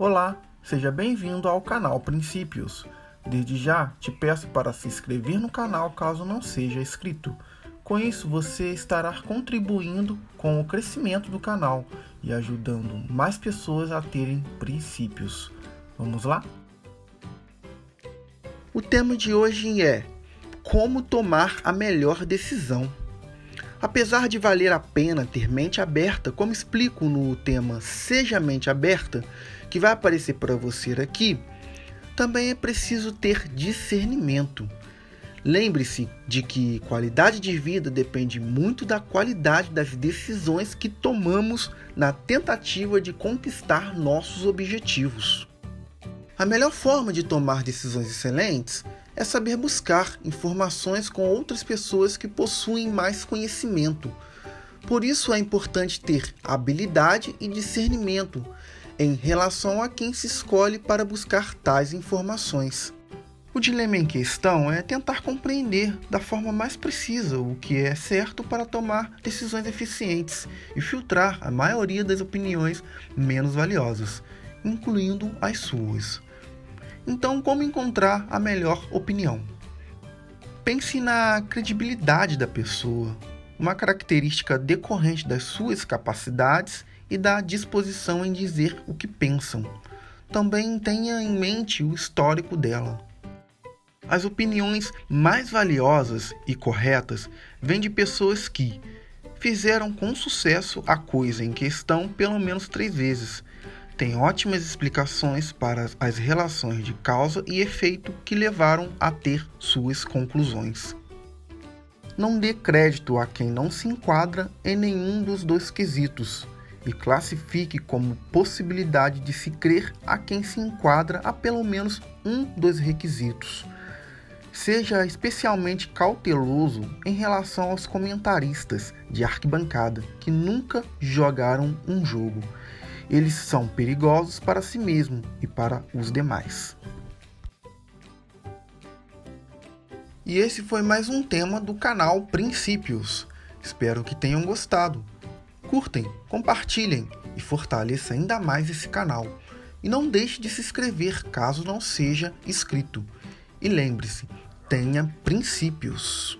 Olá, seja bem-vindo ao canal Princípios. Desde já te peço para se inscrever no canal caso não seja inscrito. Com isso, você estará contribuindo com o crescimento do canal e ajudando mais pessoas a terem princípios. Vamos lá? O tema de hoje é Como tomar a melhor decisão. Apesar de valer a pena ter mente aberta, como explico no tema Seja Mente Aberta, que vai aparecer para você aqui, também é preciso ter discernimento. Lembre-se de que qualidade de vida depende muito da qualidade das decisões que tomamos na tentativa de conquistar nossos objetivos. A melhor forma de tomar decisões excelentes é saber buscar informações com outras pessoas que possuem mais conhecimento. Por isso é importante ter habilidade e discernimento em relação a quem se escolhe para buscar tais informações. O dilema em questão é tentar compreender da forma mais precisa o que é certo para tomar decisões eficientes e filtrar a maioria das opiniões menos valiosas, incluindo as suas. Então, como encontrar a melhor opinião? Pense na credibilidade da pessoa, uma característica decorrente das suas capacidades e da disposição em dizer o que pensam. Também tenha em mente o histórico dela. As opiniões mais valiosas e corretas vêm de pessoas que fizeram com sucesso a coisa em questão pelo menos três vezes tem ótimas explicações para as relações de causa e efeito que levaram a ter suas conclusões. Não dê crédito a quem não se enquadra em nenhum dos dois quesitos e classifique como possibilidade de se crer a quem se enquadra a pelo menos um dos requisitos. Seja especialmente cauteloso em relação aos comentaristas de arquibancada que nunca jogaram um jogo eles são perigosos para si mesmo e para os demais. E esse foi mais um tema do canal Princípios. Espero que tenham gostado. Curtem, compartilhem e fortaleça ainda mais esse canal. E não deixe de se inscrever caso não seja inscrito. E lembre-se, tenha princípios.